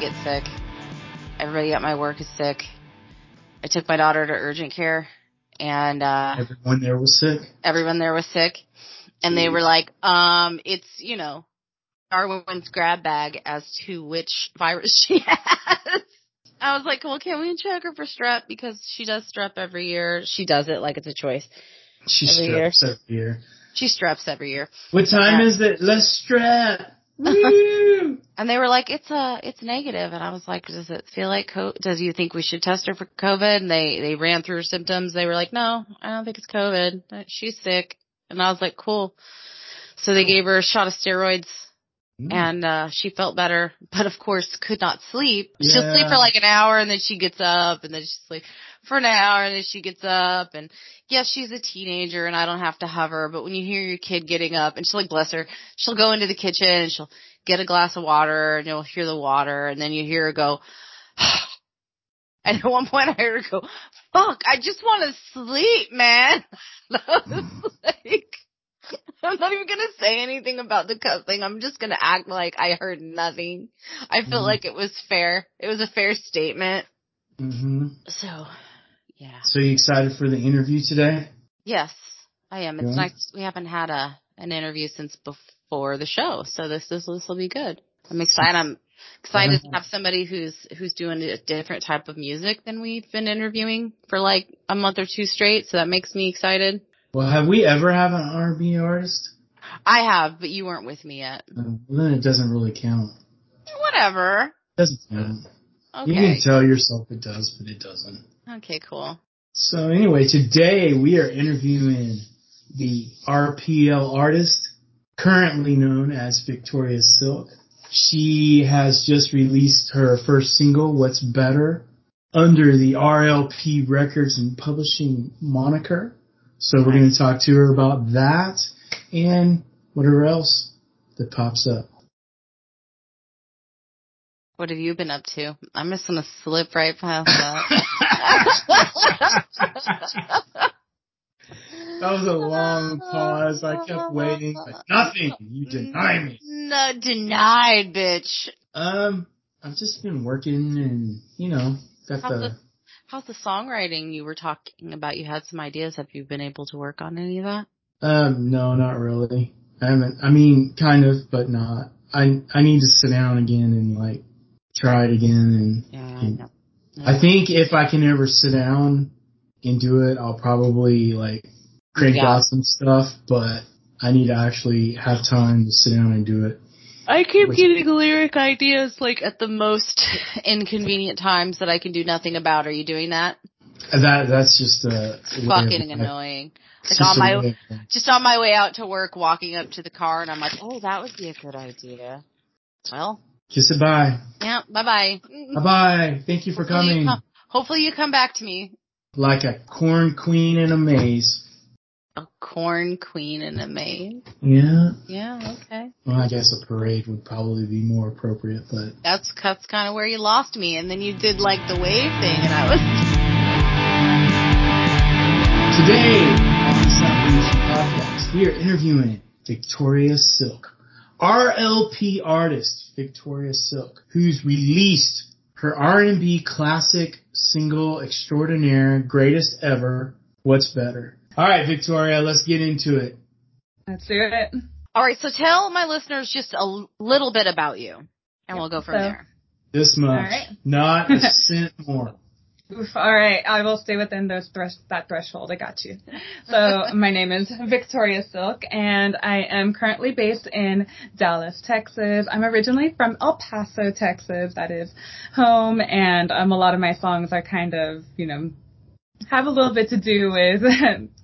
get sick. Everybody at my work is sick. I took my daughter to urgent care and, uh, Everyone there was sick. everyone there was sick. And they were like, um, it's, you know, Darwin's grab bag as to which virus she has. I was like, well, can we check her for strep? Because she does strep every year. She does it like it's a choice. She Every year. every year. She streps every year. What time Yeah. is it? Let's strap. And they were like, it's a, it's negative. And I was like, does it feel like, co- does you think we should test her for COVID? And they, they ran through her symptoms. They were like, no, I don't think it's COVID. She's sick. And I was like, cool. So they gave her a shot of steroids Mm. and, uh, she felt better, but of course could not sleep. She'll sleep for like an hour and then she gets up and then she sleep for an hour and then she gets up and yes, she's a teenager and I don't have to hover, but when you hear your kid getting up and she'll like bless her, she'll go into the kitchen and she'll get a glass of water and you'll hear the water and then you hear her go, and at one point I heard her go, fuck, I just want to sleep, man. I was like, I'm not even gonna say anything about the cussing. I'm just gonna act like I heard nothing. I felt Mhm. like it was fair. It was a fair statement. hmm So, yeah. So you excited for the interview today? Yes, I am. It's Yeah. nice. We haven't had a an interview since before the show, so this this this will be good. I'm excited. I'm excited to have somebody who's who's doing a different type of music than we've been interviewing for like a month or two straight. So that makes me excited. Well, have we ever have an R&B artist? I have, but you weren't with me yet. No, well, then it doesn't really count. Whatever. doesn't count. Okay. You can tell yourself it does, but it doesn't. Okay. Cool. So anyway, today we are interviewing the RPL artist, currently known as Victoria Silk. She has just released her first single, What's Better, under the RLP Records and Publishing moniker. So we're going to talk to her about that and whatever else that pops up. What have you been up to? I'm just gonna slip right past that. That was a long pause. I kept waiting, but nothing. You deny me. No, denied, bitch. Um, I've just been working and, you know, got How's the, the, how's the songwriting you were talking about? You had some ideas. Have you been able to work on any of that? um, no, not really. I haven't, I mean, kind of, but not. I, I need to sit down again and like try it again Yeah, and, I and know. I think if I can ever sit down and do it, I'll probably like crank Yeah. out some stuff, but I need to actually have time to sit down and do it. I keep Which- getting lyric ideas like at the most inconvenient times that I can do nothing about. Are you doing that? That, that's just a way of Fucking annoying. It's Like just on my way of life. just on my way out to work, walking up to the car, and I'm like, oh, that would be a good idea. Well, Kiss it bye. yeah, bye bye. Bye bye. Thank you for coming. Hopefully you come back to me. Like a corn queen in a maze. A corn queen in a maze. Yeah. Yeah, okay. Well, I guess a parade would probably be more appropriate, but That's that's kind of where you lost me, and then you did like the wave thing, and I was. today on South Nation Podcast, we are interviewing Victoria Silk, RLP artist Victoria Silk, who's released her R&B classic single extraordinaire, greatest ever, What's Better. All right, Victoria, let's get into it. Let's do it. All right, so tell my listeners just a little bit about you, and we'll go from so- there. This much, right. not a cent more. Oof, all right, I will stay within those thresh- that threshold. I got you. So my name is Victoria Silk, and I am currently based in Dallas, Texas. I'm originally from El Paso, Texas. That is home, and um, a lot of my songs are kind of, you know, have a little bit to do with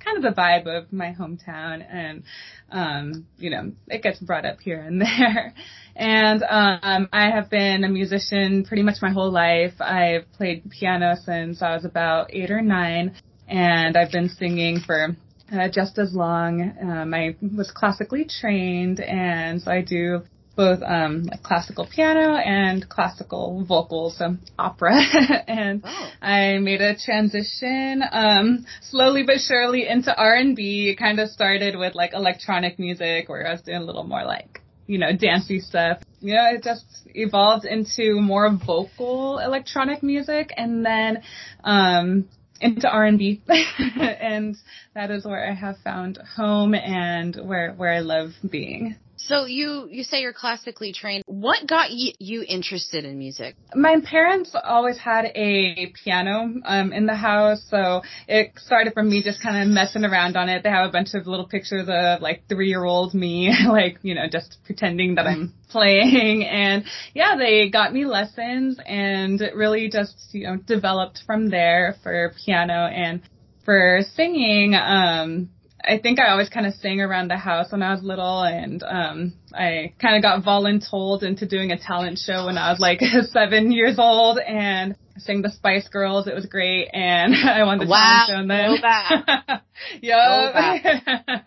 kind of the vibe of my hometown, and um, you know, it gets brought up here and there. And um, I have been a musician pretty much my whole life. I've played piano since I was about eight or nine, and I've been singing for uh, just as long. Um, I was classically trained, and so I do both um, like classical piano and classical vocals, so opera. and Oh. I made a transition um, slowly but surely into R and B. It kind of started with like electronic music, where I was doing a little more like you know, dancey stuff. Know, it just evolved into more vocal electronic music and then, um, into R&B. and that is where I have found home and where, where I love being. So you you say you're classically trained. What got you, you interested in music? My parents always had a piano um, in the house, so it started from me just kind of messing around on it. They have a bunch of little pictures of like three year old me, like you know, just pretending that I'm playing. And yeah, they got me lessons, and it really just you know developed from there for piano and for singing. Um, I think I always kind of sang around the house when I was little, and um, I kind of got voluntold into doing a talent show when I was like seven years old, and I sang the Spice Girls. It was great, and I won the wow. talent show. And then, Go back. yeah,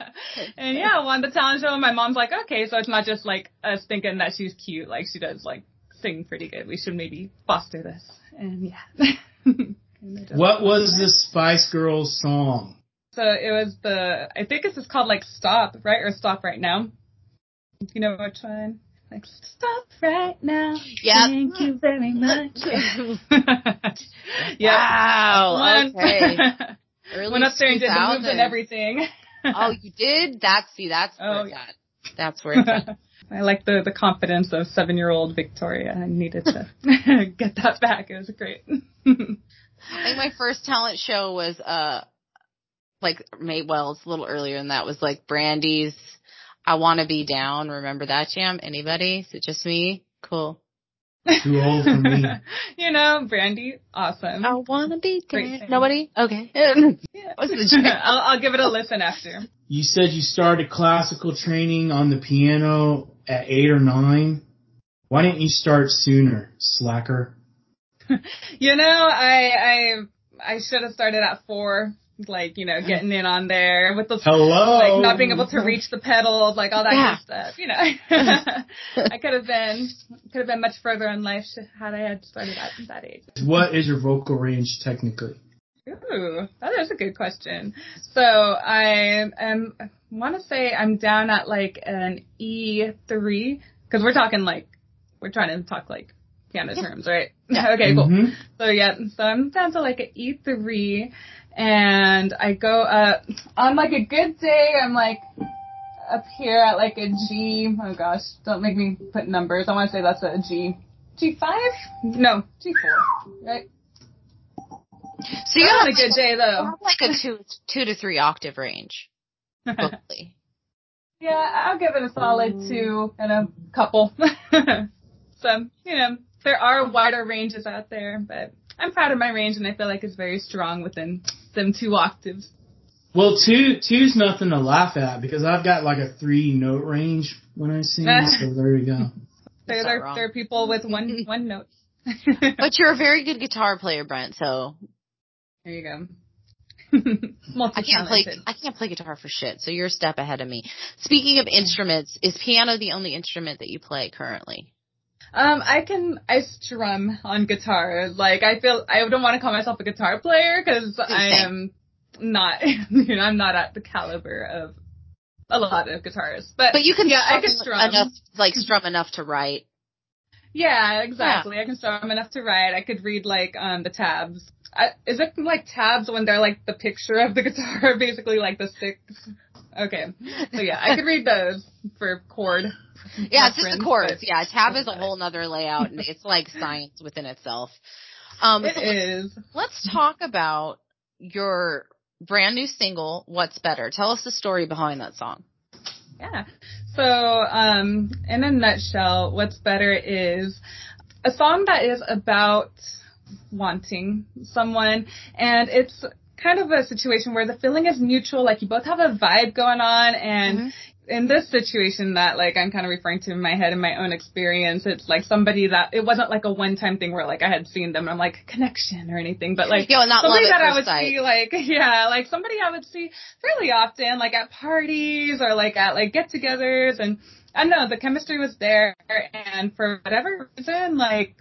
and yeah, I won the talent show. And my mom's like, okay, so it's not just like us thinking that she's cute, like she does like sing pretty good. We should maybe foster this, and yeah. what was the Spice Girls song? So it was the, I think it's just called like Stop, right? Or Stop Right Now. You know which one? Like, stop right now. Yeah. Thank you very much. yeah. Wow. Okay. Early Went up there and did the moves and everything. Oh, you did? That's see, that's Oh, it's yeah. That's where it's at. I like the, the confidence of seven year old Victoria. I needed to get that back. It was great. I think my first talent show was uh like May Wells a little earlier than that was like Brandy's I Wanna Be Down. Remember that jam? Anybody? Is it just me? Cool. Too old for me. you know, Brandy, awesome. I wanna be down. Nobody? Okay. Yeah. What's the jam? I'll, I'll give it a listen after. You said you started classical training on the piano at eight or nine. Why didn't you start sooner, slacker? You know, I I I should have started at four, like you know, getting in on there with the Hello. like not being able to reach the pedals, like all that Yeah. good stuff. You know, I could have been could have been much further in life had I had started at that age. What is your vocal range technically? Ooh, that is a good question. So I am want to say I'm down at like an E three because we're talking like we're trying to talk like piano terms, right? Yeah. okay, cool. Mhm. So yeah, so I'm down to like an E3 and I go up on like a good day, I'm like up here at like a G. Oh gosh, don't make me put numbers. I want to say that's a G. G5? No, G4. Right? So you on a good day though. like a two two to three octave range. Vocally. yeah, I'll give it a solid mm. two and a couple. so, you know, there are wider ranges out there, but I'm proud of my range and I feel like it's very strong within them two octaves. Well, two two's nothing to laugh at because I've got like a three note range when I sing. so there you go. There, That's not there, wrong. there are people with one one note. But you're a very good guitar player, Brent, so there you go. I can't play I can't play guitar for shit, so you're a step ahead of me. Speaking of instruments, is piano the only instrument that you play currently? Um, I can I strum on guitar. Like I feel I don't want to call myself a guitar player because I am not. You know, I'm not at the caliber of a lot of guitarists. But But you can yeah, I can strum. enough like strum enough to write. Yeah, exactly. I can strum enough to write. I could read like um the tabs. I, is it like tabs when they're like the picture of the guitar, basically like the sticks? Okay, so yeah, I could read those for chord. Yeah, it's just the chords. but- Yeah, tab is a whole nother layout and it's like science within itself. Um It so let's- is. let's talk about your brand new single, What's Better. Tell us the story behind that song. Yeah. So, um, in a nutshell, what's better is a song that is about wanting someone, and it's kind of a situation where the feeling is mutual. Like you both have a vibe going on, and Mhm. in this situation that like I'm kind of referring to in my head in my own experience, it's like somebody that it wasn't like a one-time thing where like I had seen them and I'm like connection or anything, but like Yo, not somebody that I would sight. see like yeah, like somebody I would see fairly often, like at parties or like at like get-togethers, and I don't know the chemistry was there, and for whatever reason, like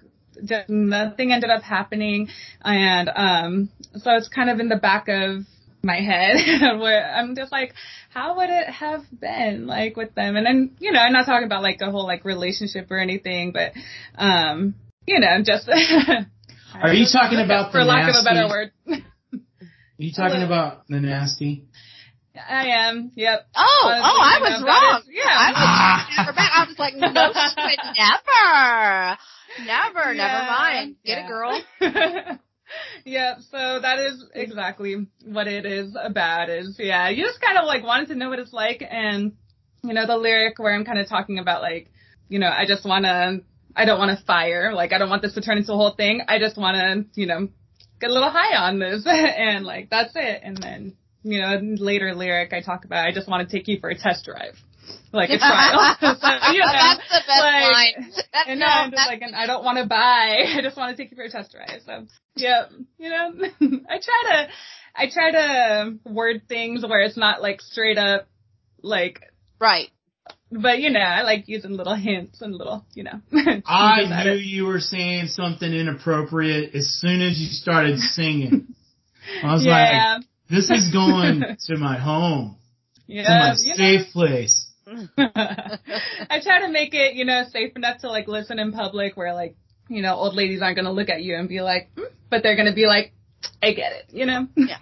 just nothing ended up happening, and um, so it's kind of in the back of my head where I'm just like, how would it have been like with them? And then, you know, I'm not talking about like a whole like relationship or anything, but, um, you know, just. Are you talking about for the lack nasty? of a better word? Are you talking about the nasty? I am. Yep. Oh, Honestly, oh, I was wrong. is- yeah. I was never back. I was like, no, shit, never, never, never Yeah, mind. Get yeah. it, girl. yeah, so that is exactly what it is about is, yeah, you just kind of like wanted to know what it's like and, you know, the lyric where I'm kind of talking about like, you know, I just want to, I don't want to fire, like I don't want this to turn into a whole thing. I just want to, you know, get a little high on this and like that's it. And then, you know, later lyric I talk about, I just want to take you for a test drive. Like a trial. so, you know, That's the best like, line. That's and no, no, I'm just like, and I don't want to buy. I just want to take you for a test drive. So, yeah, you know, I try to, I try to word things where it's not like straight up, like, right. but you know, I like using little hints and little, you know. I knew it. you were saying something inappropriate as soon as you started singing. I was yeah, like, this is going to my home, to my yeah, you know. safe place. I try to make it, you know, safe enough to like listen in public where like, you know, old ladies aren't gonna look at you and be like, "Hmm," but they're gonna be like, I get it, you know. Yeah.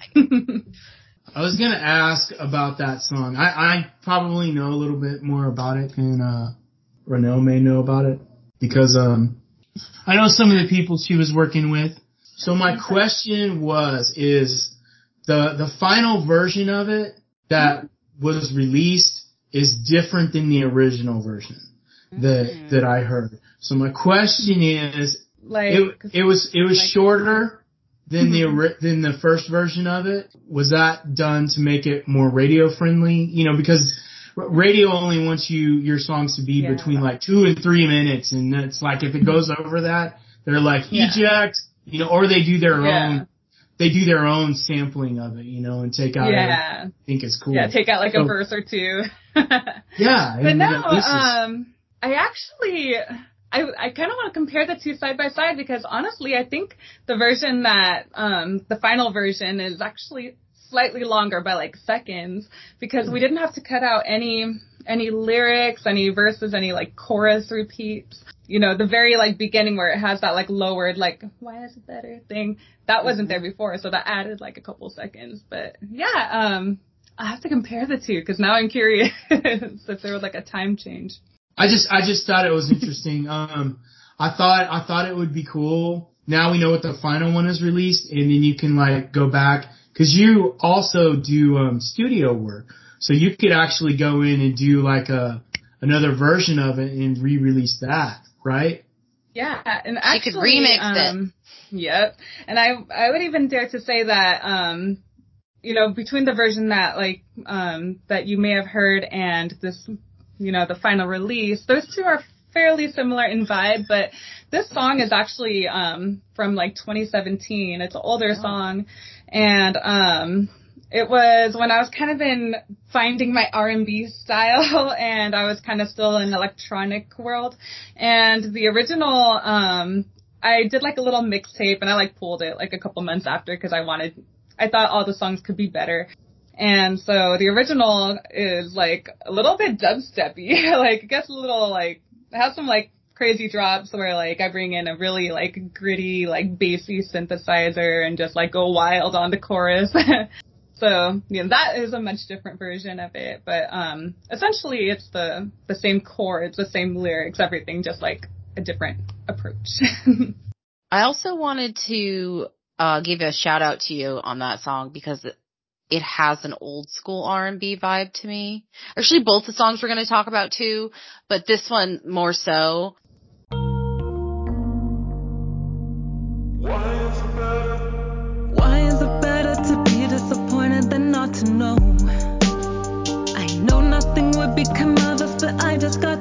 I was gonna ask about that song. I, I probably know a little bit more about it than uh Renelle may know about it because um I know some of the people she was working with. So my question was is the the final version of it that was released is different than the original version that mm-hmm. that I heard. So my question is like, it, it was it was like- shorter than the than the first version of it. Was that done to make it more radio friendly? You know, because radio only wants you your songs to be Yeah. between like two and three minutes, and it's like if it goes over that, they're like Yeah. eject, you know, or they do their Yeah. own they do their own sampling of it, you know, and take out yeah, I think it's cool. yeah, take out like a verse or two. yeah, But no, um, I actually, I, I kind of want to compare the two side by side because honestly, I think the version that, um, the final version is actually slightly longer by like seconds because we didn't have to cut out any, any lyrics, any verses, any like chorus repeats. You know, the very like beginning where it has that like lowered like, why is it better thing? That wasn't there before, so that added like a couple seconds. But yeah, um, I have to compare the two because now I'm curious if there was like a time change. I just I just thought it was interesting. Um, I thought I thought it would be cool. Now we know what the final one is released, and then you can like go back because you also do um, studio work, so you could actually go in and do like a another version of it and re-release that, right? Yeah, and She could remix it. um, Yep, and I I would even dare to say that um, you know, between the version that like um that you may have heard and this, you know, the final release, those two are fairly similar in vibe, but this song is actually um from like 2017. It's an older song, and um. It was when I was kind of in finding my R&B style and I was kind of still in electronic world. And the original, um, I did like a little mixtape and I like pulled it like a couple months after because I wanted, I thought all the songs could be better. And so the original is like a little bit dubsteppy, like it gets a little like, it has some like crazy drops where like I bring in a really like gritty, like bassy synthesizer and just like go wild on the chorus. So, know, that is a much different version of it, but um essentially it's the the same chords, the same lyrics, everything just like a different approach. I also wanted to uh, give a shout out to you on that song because it, it has an old school R&B vibe to me. Actually, both the songs we're going to talk about too, but this one more so.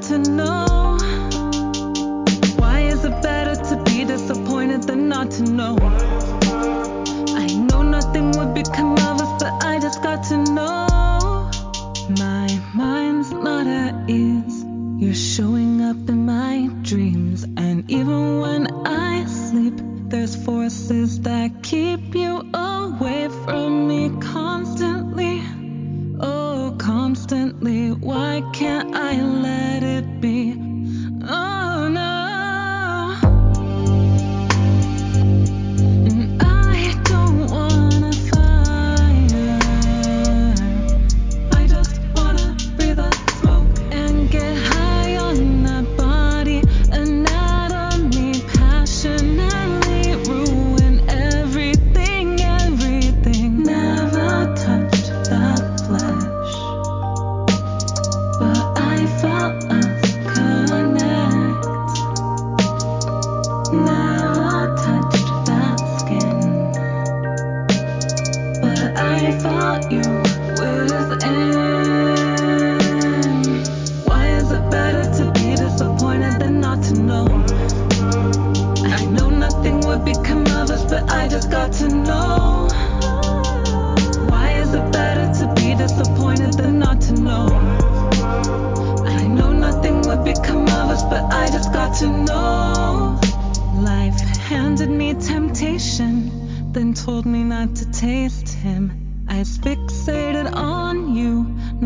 To know. Why is it better to be disappointed than not to know?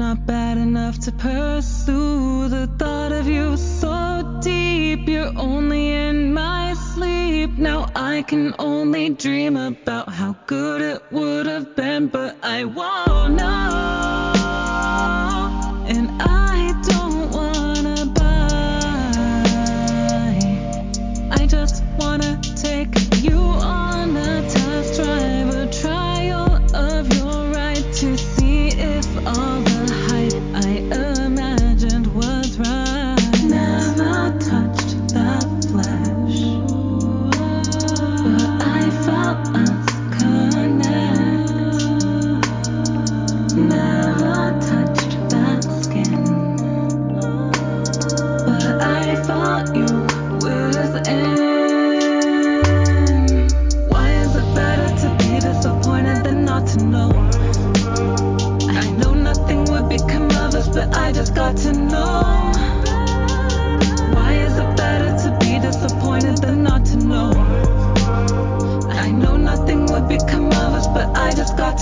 Not bad enough to pursue the thought of you so deep. You're only in my sleep. Now I can only dream about how good it would have been, but I won't know.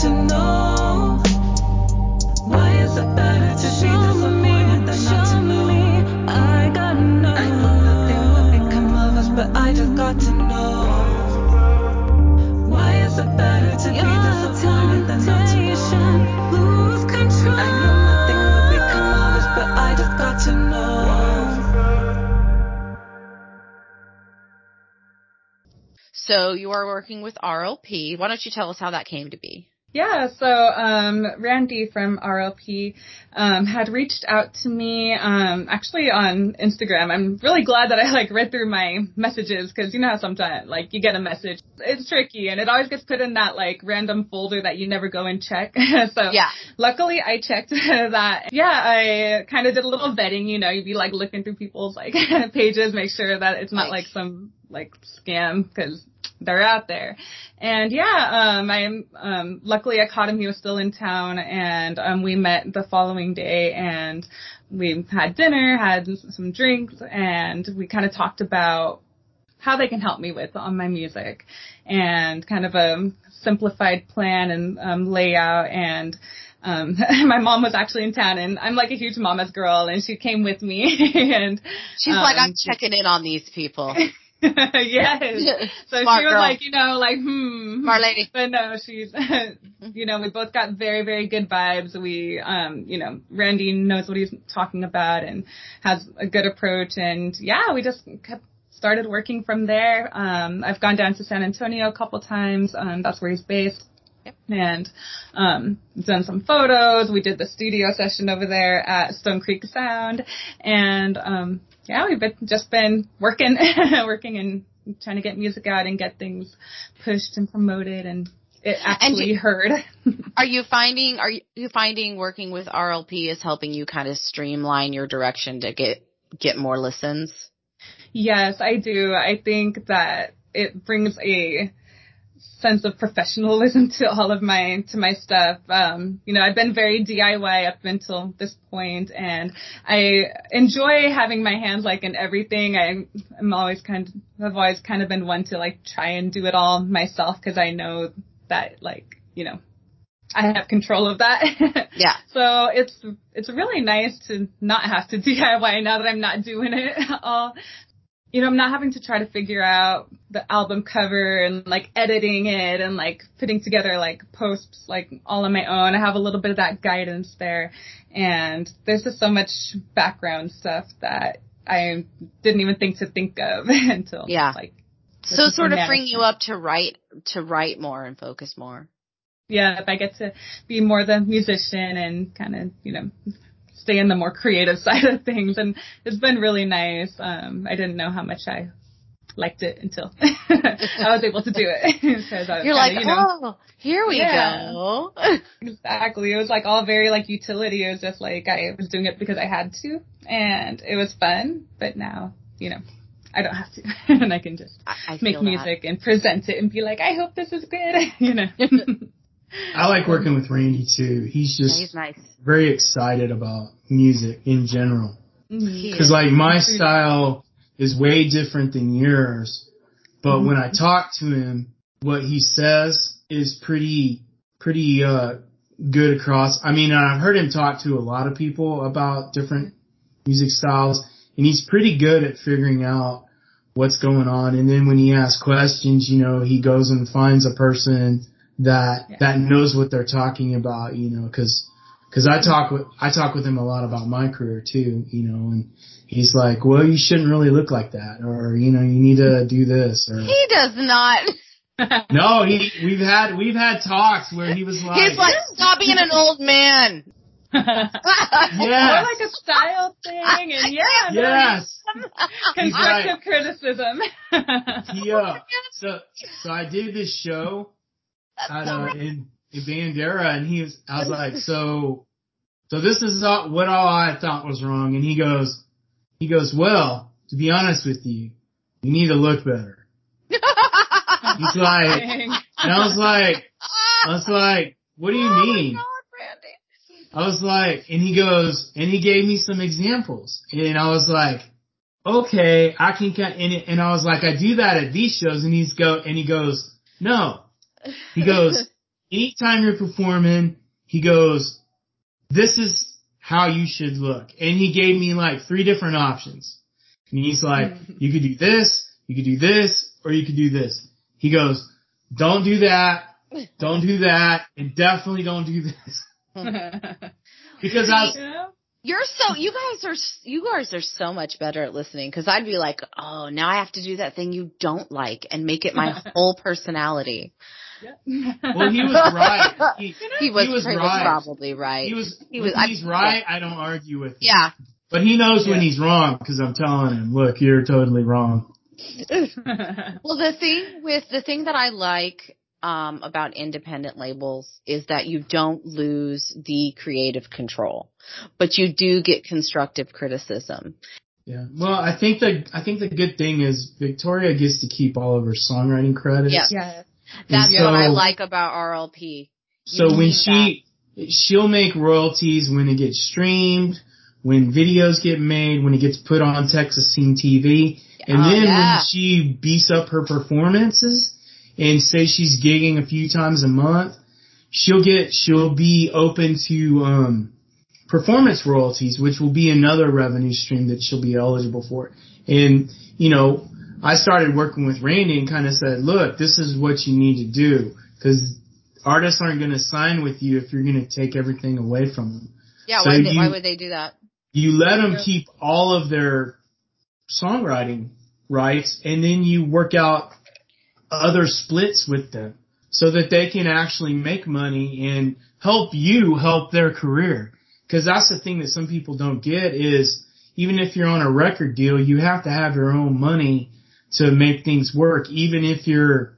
To know. Why is it better to be disappointed than not to know? I gotta know. I know nothing would become of us, but I just got to know. Why is it better to be disappointed than not to know? Lose control. I know nothing would become of us, but I just got to know. So you are working with RLP. Why don't you tell us how that came to be? Yeah, so um, Randy from RLP um, had reached out to me um, actually on Instagram. I'm really glad that I like read through my messages because you know how sometimes like you get a message, it's tricky and it always gets put in that like random folder that you never go and check. so Yeah. luckily I checked that. Yeah, I kind of did a little vetting. You know, you'd be like looking through people's like pages, make sure that it's not Like- like some like scam because they're out there. And yeah, um, I am, um, luckily I caught him. He was still in town, and um, we met the following day, and we had dinner, had some drinks, and we kind of talked about how they can help me with on my music, and kind of a simplified plan and um, layout and. Um, my mom was actually in town and I'm like a huge mama's girl and she came with me and She's like, um, I'm checking in on these people. yes. So Smart she was girl. like, you know, like, hmm. Smart lady. But no, she's, you know, we both got very, very good vibes. We, um, you know, Randy knows what he's talking about and has a good approach. And yeah, we just kept, started working from there. Um, I've gone down to San Antonio a couple times. Um, that's where he's based. And um, done some photos. We did the studio session over there at Stone Creek Sound, and um, yeah, we've been, just been working, working and trying to get music out and get things pushed and promoted, and it actually you- heard. Are you finding are you finding working with RLP is helping you kind of streamline your direction to get get more listens? Yes, I do. I think that it brings a sense of professionalism to all of my to my stuff. Um, you know, I've been very DIY up until this point, and I enjoy having my hands like in everything. I, I'm always kind of I've always kind of been one to like try and do it all myself because I know that like you know I have control of that. Yeah. So it's it's really nice to not have to DIY now that I'm not doing it all. You know, I'm not having to try to figure out the album cover and like editing it and like putting together like posts like all on my own. I have a little bit of that guidance there. And there's just so much background stuff that I didn't even think to think of until Yeah. like So sort of freeing you up to write to write more and focus more. yeah, if I get to be more the musician and kind of, you know, stay in the more creative side of things. And it's been really nice. Um, I didn't know how much I liked it until I was able to do it. You're kinda, like, you know, oh, here we Yeah. go. exactly. It was like all very like utility. It was just like I was doing it because I had to, and it was fun. But now, you know, I don't have to, and I can just I, I make feel that. music and present it and be like, I hope this is good. you know. I like working with Randy too. He's Yeah, just he's nice. very excited about music in general. Mhm. Because like my style is way different than yours, but when I talk to him, what he says is pretty pretty uh good across. I mean, I've heard him talk to a lot of people about different music styles, and he's pretty good at figuring out what's going on. And then when he asks questions, you know, he goes and finds a person that Yeah. that knows what they're talking about, you know, because because I talk with I talk with him a lot about my career too, you know, and he's like, well, you shouldn't really look like that, or you know, you need to do this, or He does not. no, he we've had we've had talks where he was like, He's like, stop being an old man. Yes. More like a style thing, and yeah, yes, constructive right. criticism. he uh, so so I did this show at uh, in in Bandera, and he was I was like, so so this is all, what all I thought was wrong, and he goes he goes, well, to be honest with you, you need to look better. He's like, Dang. and I was like, I was like, what do you Oh mean? God, I was like, and he goes, and he gave me some examples, and I was like, okay, I can cut, and, it, and I was like, I do that at these shows, and he's go, and he goes, no, he goes, anytime you're performing, he goes, this is how you should look, and he gave me like three different options, and he's like, hmm. you could do this, you could do this, or you could do this. He goes, don't do that, don't do that, and definitely don't do this. Because I was? You're so you guys are you guys are so much better at listening because I'd be like, oh, now I have to do that thing you don't like and make it my whole personality. Well, he was right. He, He was, he was right. probably right. He was, He when was- I- he's right. I don't argue with him. yeah. But he knows when he's wrong because I'm telling him, look, you're totally wrong. Well, the thing with the thing that I like um, about independent labels is that you don't lose the creative control, but you do get constructive criticism. Yeah. Well, I think the I think the good thing is Victoria gets to keep all of her songwriting credits. Yeah. yeah. That's And what I like about RLP. So when she she'll make royalties when it gets streamed, when videos get made, when it gets put on Texas Scene TV, and Oh, then yeah. when she beats up her performances and say she's gigging a few times a month, she'll get she'll be open to um performance royalties, which will be another revenue stream that she'll be eligible for. And you know, I started working with Randy and kind of said, look, this is what you need to do because artists aren't going to sign with you if you're going to take everything away from them. Yeah, So why, you- why would they do that? You let them keep all of their songwriting rights and then you work out other splits with them so that they can actually make money and help you help their career. Cause that's the thing that some people don't get is even if you're on a record deal, you have to have your own money to make things work, even if you're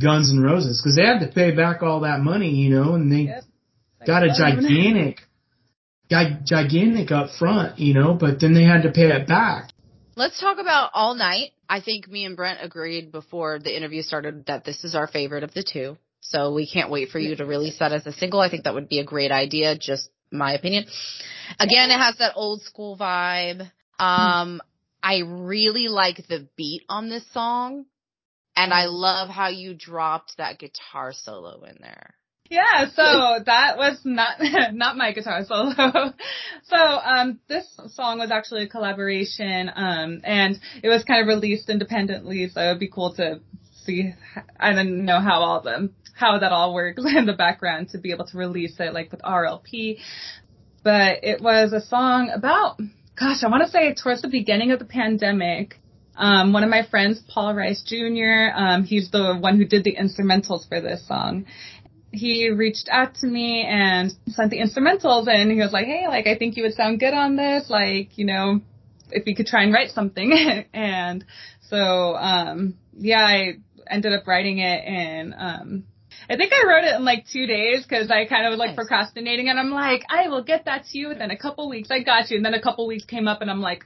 Guns N' Roses, cause they had to pay back all that money, you know, and they Yep. got a gigantic, gi- gigantic up front, you know, but then they had to pay it back. Let's talk about All Night. I think me and Brent agreed before the interview started that this is our favorite of the two. So we can't wait for you to release that as a single. I think that would be a great idea, just my opinion. Again, it has that old school vibe. Um, I really like the beat on this song. And I love how you dropped that guitar solo in there. Yeah, so that was not not my guitar solo. So um this song was actually a collaboration um and it was kind of released independently, so it'd be cool to see I don't know how all the how that all works in the background to be able to release it like with RLP. But it was a song about gosh, I want to say towards the beginning of the pandemic. Um, one of my friends, Paul Rice Jr., um, he's the one who did the instrumentals for this song he reached out to me and sent the instrumentals and he was like, Hey, like, I think you would sound good on this. Like, you know, if we could try and write something. and so, um, yeah, I ended up writing it and, um, I think I wrote it in like two days because I kind of was like Nice. procrastinating and I'm like, I will get that to you within a couple weeks. I got you. And then a couple weeks came up and I'm like,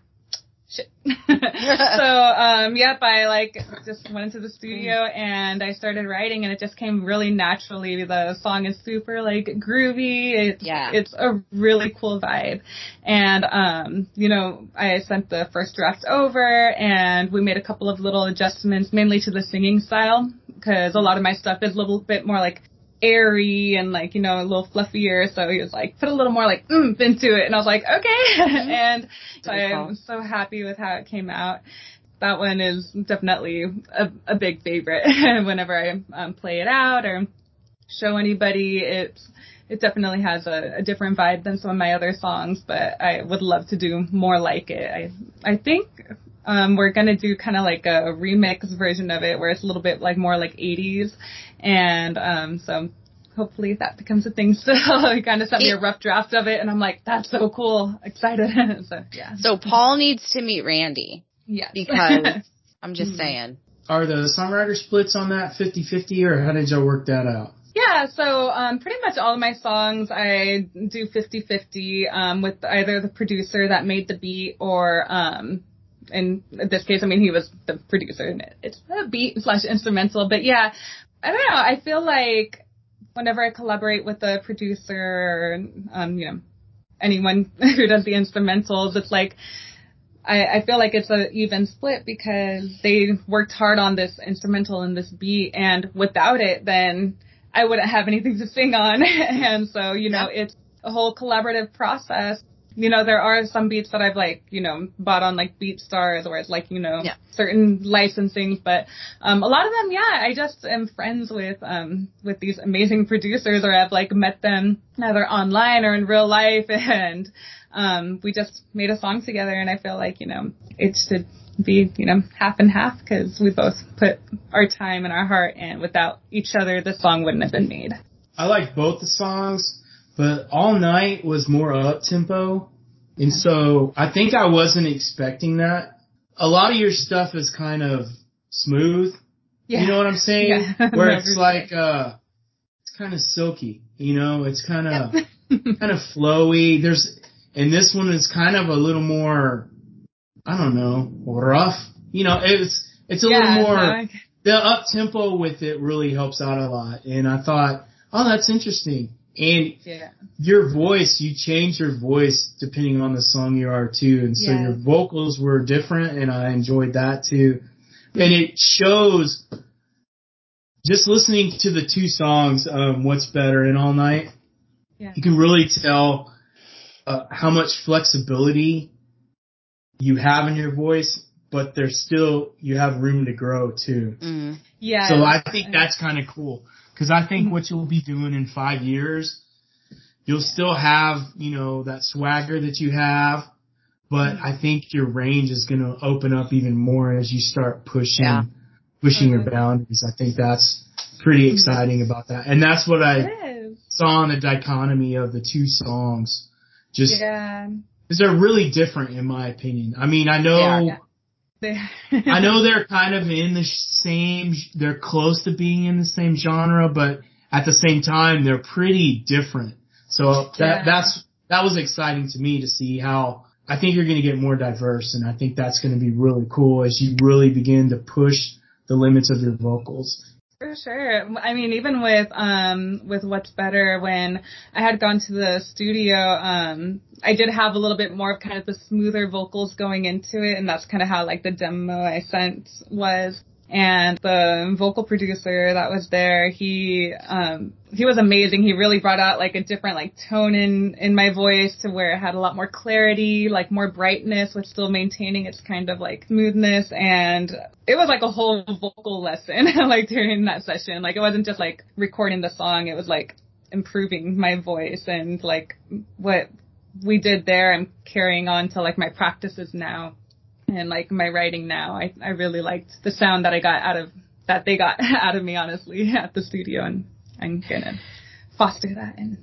shit. so, um, yep, I like just went into the studio and I started writing and it just came really naturally. The song is super like groovy. It's, Yeah. it's a really cool vibe. And, um, you know, I sent the first draft over and we made a couple of little adjustments, mainly to the singing style. Because a lot of my stuff is a little bit more like airy and like you know a little fluffier. So he was like put a little more like oomph into it, and I was like okay. and so I'm so happy with how it came out. That one is definitely a, a big favorite whenever I um, play it out or show anybody. It's it definitely has a, a different vibe than some of my other songs, but I would love to do more like it. I I think um, we're gonna do kind of like a remix version of it where it's a little bit like more like 80s, and um, so hopefully that becomes a thing. So he kind of sent me a rough draft of it, and I'm like, that's so cool, excited. so yeah. So Paul needs to meet Randy. Yes. Because I'm just saying. Are the songwriter splits on that 50-50 or how did y'all work that out? Yeah, so um, pretty much all of my songs I do 50-50 um, with either the producer that made the beat or um, in this case, I mean, he was the producer and it's a beat slash instrumental. But yeah, I don't know. I feel like whenever I collaborate with a producer, um, you know, anyone who does the instrumentals, it's like, I, I feel like it's an even split because they worked hard on this instrumental and this beat and without it, then I wouldn't have anything to sing on. and so, you know, it's a whole collaborative process you know, there are some beats that I've like, you know, bought on like BeatStars where it's like, you know, yeah. certain licensing, but um a lot of them, yeah, I just am friends with um with these amazing producers or I've like met them either online or in real life and um we just made a song together and I feel like, you know, it should be, you know, half and half because we both put our time and our heart and without each other the song wouldn't have been made. I like both the songs. But All Night was more up tempo. And so I think I wasn't expecting that. A lot of your stuff is kind of smooth. Yeah. You know what I'm saying? Yeah. Where it's like, uh, it's kind of silky, you know, it's kind of, kind of flowy. There's, and this one is kind of a little more, I don't know, rough. You know, it's, it's a Yeah, little more, I- the up tempo with it really helps out a lot. And I thought, oh, that's interesting. And yeah. your voice, you change your voice depending on the song you are too. And so Yes. your vocals were different and I enjoyed that too. And it shows just listening to the two songs, um, What's Better and All Night, Yeah. you can really tell uh, how much flexibility you have in your voice, but there's still, you have room to grow too. Mm. Yeah. So I think that's kind of cool because I think what you'll be doing in five years, you'll still have you know that swagger that you have, but I think your range is going to open up even more as you start pushing Yeah. pushing your Mhm. boundaries. I think that's pretty exciting about that, and that's what I saw in the dichotomy of the two songs. Just Yeah. because they're really different in my opinion. I mean, I know. Yeah. I know they're kind of in the same, they're close to being in the same genre, but at the same time, they're pretty different. So that, that's, that was exciting to me to see how I think you're going to get more diverse and I think that's going to be really cool as you really begin to push the limits of your vocals. For sure. I mean, even with um with what's better, when I had gone to the studio, um, I did have a little bit more of kind of the smoother vocals going into it, and that's kind of how like the demo I sent was. And the vocal producer that was there, he um he was amazing. He really brought out like a different like tone in in my voice to where it had a lot more clarity, like more brightness, with still maintaining its kind of like smoothness. And it was like a whole vocal lesson, like during that session. Like it wasn't just like recording the song; it was like improving my voice and like what we did there. I'm carrying on to like my practices now and like my writing now. I I really liked the sound that I got out of that they got out of me honestly at the studio and I'm gonna foster that and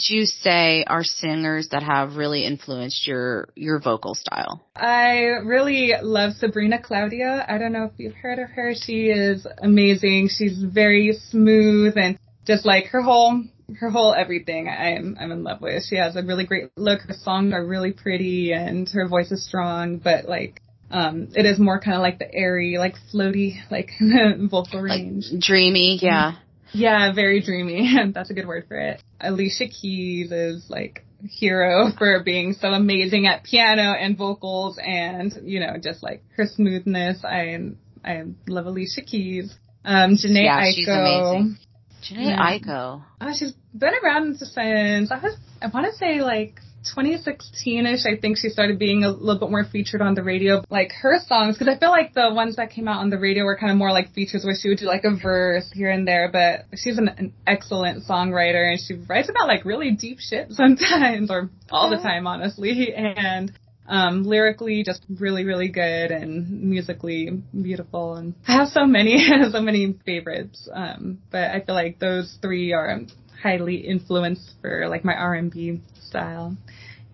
would you say are singers that have really influenced your your vocal style? I really love Sabrina Claudio. I don't know if you've heard of her. She is amazing. She's very smooth and just like her whole her whole everything I'm I'm in love with. She has a really great look. Her songs are really pretty and her voice is strong, but like um it is more kind of like the airy, like floaty, like vocal range. Like dreamy, yeah. Yeah, very dreamy. That's a good word for it. Alicia Keys is like hero for being so amazing at piano and vocals and, you know, just like her smoothness. I I love Alicia Keys. Um, Jhené yeah, Aiko. she's amazing. Jhené Yeah. Aiko. Oh, she's been around since I was, I want to say like 2016ish. I think she started being a little bit more featured on the radio. Like her songs, because I feel like the ones that came out on the radio were kind of more like features where she would do like a verse here and there. But she's an, an excellent songwriter and she writes about like really deep shit sometimes, or all the time, honestly. And um, lyrically just really, really good and musically beautiful. And I have so many, so many favorites. Um, but I feel like those three are highly influenced for like my R&B style.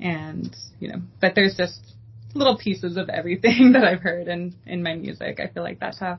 And, you know, but there's just little pieces of everything that I've heard in, in my music. I feel like that's how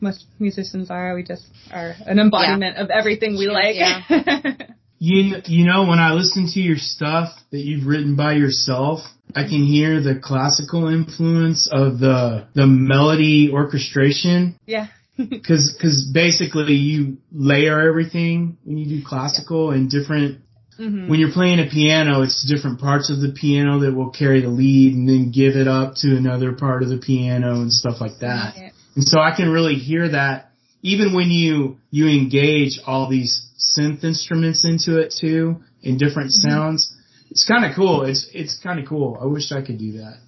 most musicians are. We just are an embodiment of everything we like. yeah. You you know when I listen to your stuff that you've written by yourself, I can hear the classical influence of the the melody orchestration yeah. because because basically you layer everything when you do classical and different hmm when you're playing a piano, it's different parts of the piano that will carry the lead and then give it up to another part of the piano and stuff like that. Right. And so I can really hear that even when you, you engage all these synth instruments into it too in different Mm-hmm. sounds. It's kind of cool. It's, it's kind of cool. I wish I could do that.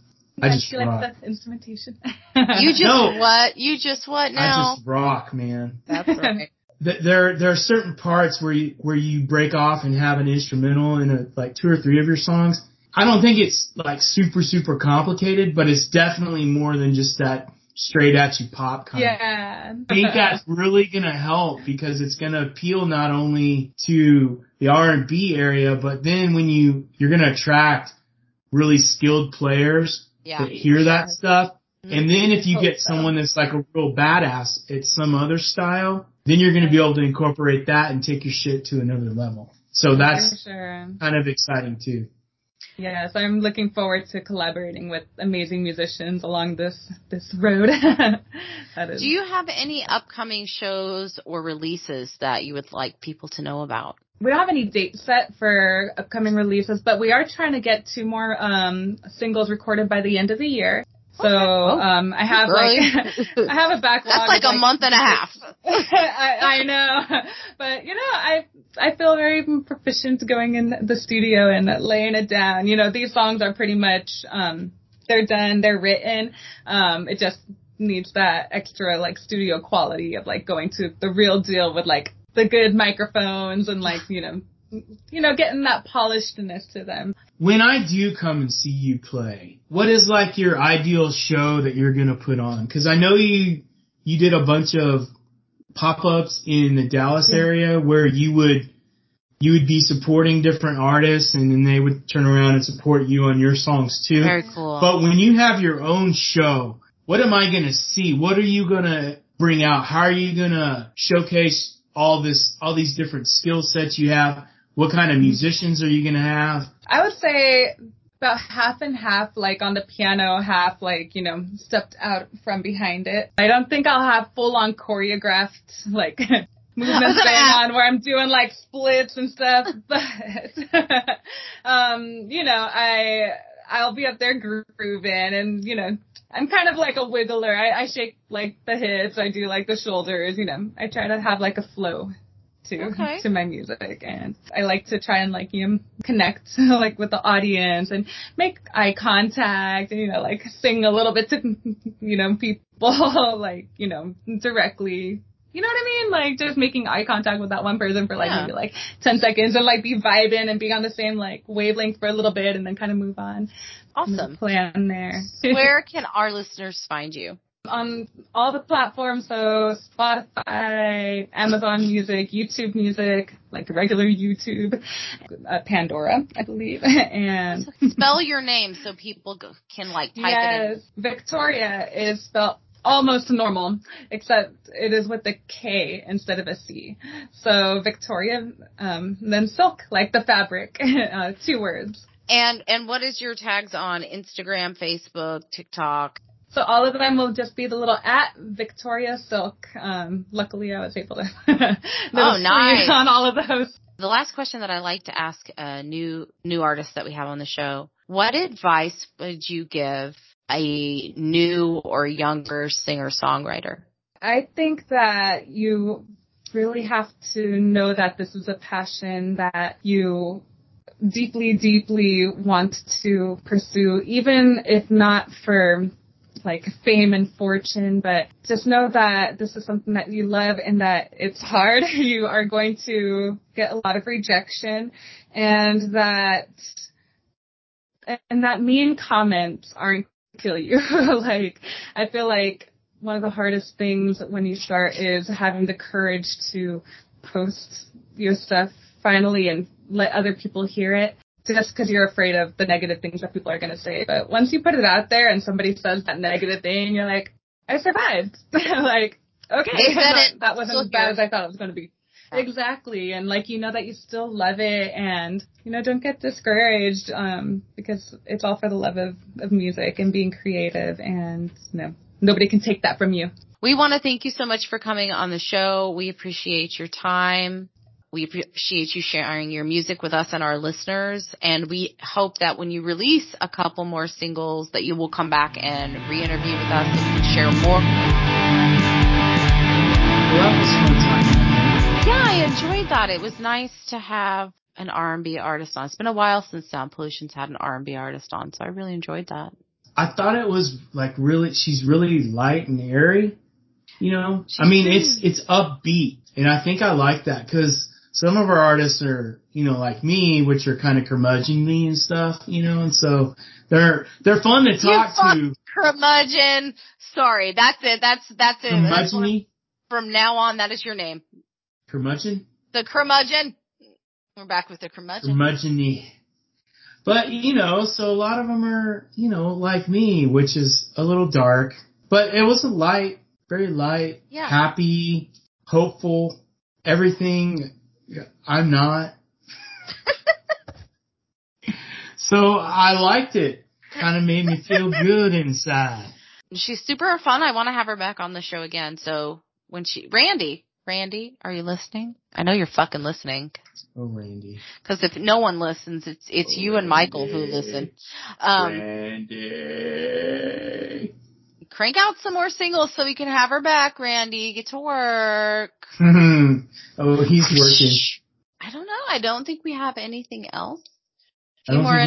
I just you like rock. the instrumentation. You just No. what? You just what now? I just rock, man. That's right. There, there are certain parts where you, where you break off and have an instrumental in a, like two or three of your songs. I don't think it's like super, super complicated, but it's definitely more than just that straight at you pop kind yeah. I think that's really gonna help because it's gonna appeal not only to the R and B area, but then when you you're gonna attract really skilled players Yeah. that hear that stuff. And mm-hmm. then if you oh, get someone that's like a real badass at some other style, then you're gonna be able to incorporate that and take your shit to another level. So that's sure. kind of exciting too. Yes, I'm looking forward to collaborating with amazing musicians along this this road. that is. Do you have any upcoming shows or releases that you would like people to know about? We don't have any dates set for upcoming releases, but we are trying to get two more um singles recorded by the end of the year. So um I have Really? like I have a backlog. That's like a month and a half. I, I know, but you know, I I feel very proficient going in the studio and laying it down. You know, these songs are pretty much um they're done, they're written. Um, it just needs that extra like studio quality of like going to the real deal with like the good microphones and like you know you know getting that polishedness to them. When I do come and see you play, what is like your ideal show that you're gonna put on? Because I know you you did a bunch of pop-ups in the Dallas area where you would you would be supporting different artists and then they would turn around and support you on your songs too. Very cool. But when you have your own show, what am I gonna see? What are you gonna bring out? How are you gonna showcase all this, all these different skill sets you have? What kind of musicians are you gonna have? I would say about half and half, like on the piano, half like, you know, stepped out from behind it. I don't think I'll have full on choreographed, like, movements going on where I'm doing like splits and stuff, but, um, you know, I, I'll be up there grooving and, you know, I'm kind of like a wiggler. I, I shake like the hips. I do like the shoulders, you know, I try to have like a flow to Okay. to my music and I like to try and like you know connect like with the audience and make eye contact and you know like sing a little bit to you know people like you know directly you know what I mean? Like just making eye contact with that one person for like Yeah. maybe like 10 seconds and like be vibing and be on the same like wavelength for a little bit and then kind of move on. awesome. Plan there. Where can our listeners find you? on all the platforms, so Spotify, Amazon Music, YouTube Music, like regular YouTube, uh, Pandora, I believe, and Spell your name so people go, can like type it in. yes, Viktoria is spelled almost normal, except it is with a K instead of a C. So Viktoria, um, then silk, like the fabric, uh, two words. And and what is your tags on Instagram, Facebook, TikTok? So all of them will just be the little at Viktoria Silk. Um, luckily, I was able to. Oh, nice. On all of those. The last question that I like to ask uh, new new artists that we have on the show: What advice would you give a new or younger singer songwriter? I think that you really have to know that this is a passion that you deeply, deeply want to pursue, even if not for like fame and fortune, but just know that this is something that you love and that it's hard. You are going to get a lot of rejection and that, and that mean comments aren't kill you. like, I feel like one of the hardest things when you start is having the courage to post your stuff finally and let other people hear it just because you're afraid of the negative things that people are going to say. But once you put it out there and somebody says that negative thing, you're like, I survived. like, okay, that, that wasn't Still as bad as I thought it was going to be. Exactly. And like, you know that you still love it and, you know, don't get discouraged, um, because it's all for the love of, of music and being creative and, you know, nobody can take that from you. We want to thank you so much for coming on the show. We appreciate your time. We appreciate you sharing your music with us and our listeners. And we hope that when you release a couple more singles that you will come back and re-interview with us and we can share more. Enjoyed that. It was nice to have an R&B artist on. It's been a while since Sound Pollution's had an R&B artist on, so I really enjoyed that. I thought it was like really, she's really light and airy. You know, I mean, it's it's upbeat, and I think I like that because some of our artists are, you know, like me, which are kind of curmudgeonly and stuff, you know, and so they're they're fun to talk to. Curmudgeon. Sorry, that's it. That's that's it. Curmudgeony, From now on, that is your name. Curmudgeon, The curmudgeon. We're back with the curmudgeon. curmudgeony. But you know, so a lot of them are, you know, like me, which is a little dark. But it was a light, very light, Yeah. happy, hopeful, everything. I'm not. so I liked it. Kind of made me feel good inside. She's super fun. I want to have her back on the show again. So when she, Randy, Randy, are you listening? I know you're fucking listening. Oh, Randy. Because if no one listens, it's it's you and Michael who listen. Um, Randy. crank out some more singles so we can have her back, Randy. Get to work. oh, he's working. I don't know. I don't think we have anything else. I few more,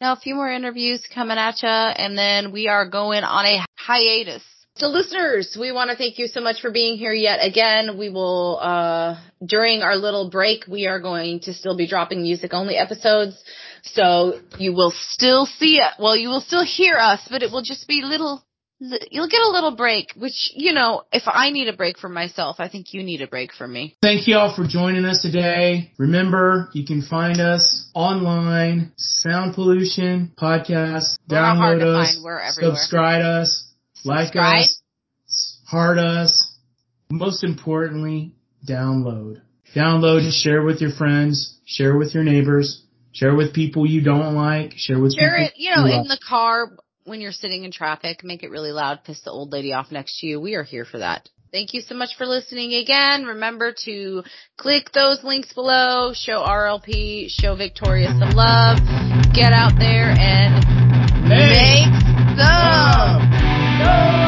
no, a few more interviews coming at you, and then we are going on a hiatus. So listeners, we want to thank you so much for being here yet again. We will, uh, during our little break, we are going to still be dropping music only episodes. So you will still see it. Well, you will still hear us, but it will just be little, you'll get a little break, which, you know, if I need a break for myself, I think you need a break from me. Thank you all for joining us today. Remember, you can find us online, Sound Pollution Podcast. We're Download us, subscribe us, like Subscribe? us, heart us. Most importantly, download. Download and share with your friends, share with your neighbors, share with people you don't like, share with Share people it, you know, you in like. the car when you're sitting in traffic. Make it really loud. Piss the old lady off next to you. We are here for that. Thank you so much for listening again. Remember to click those links below. Show RLP. Show Viktoria some love. Get out there and Make make some. Go!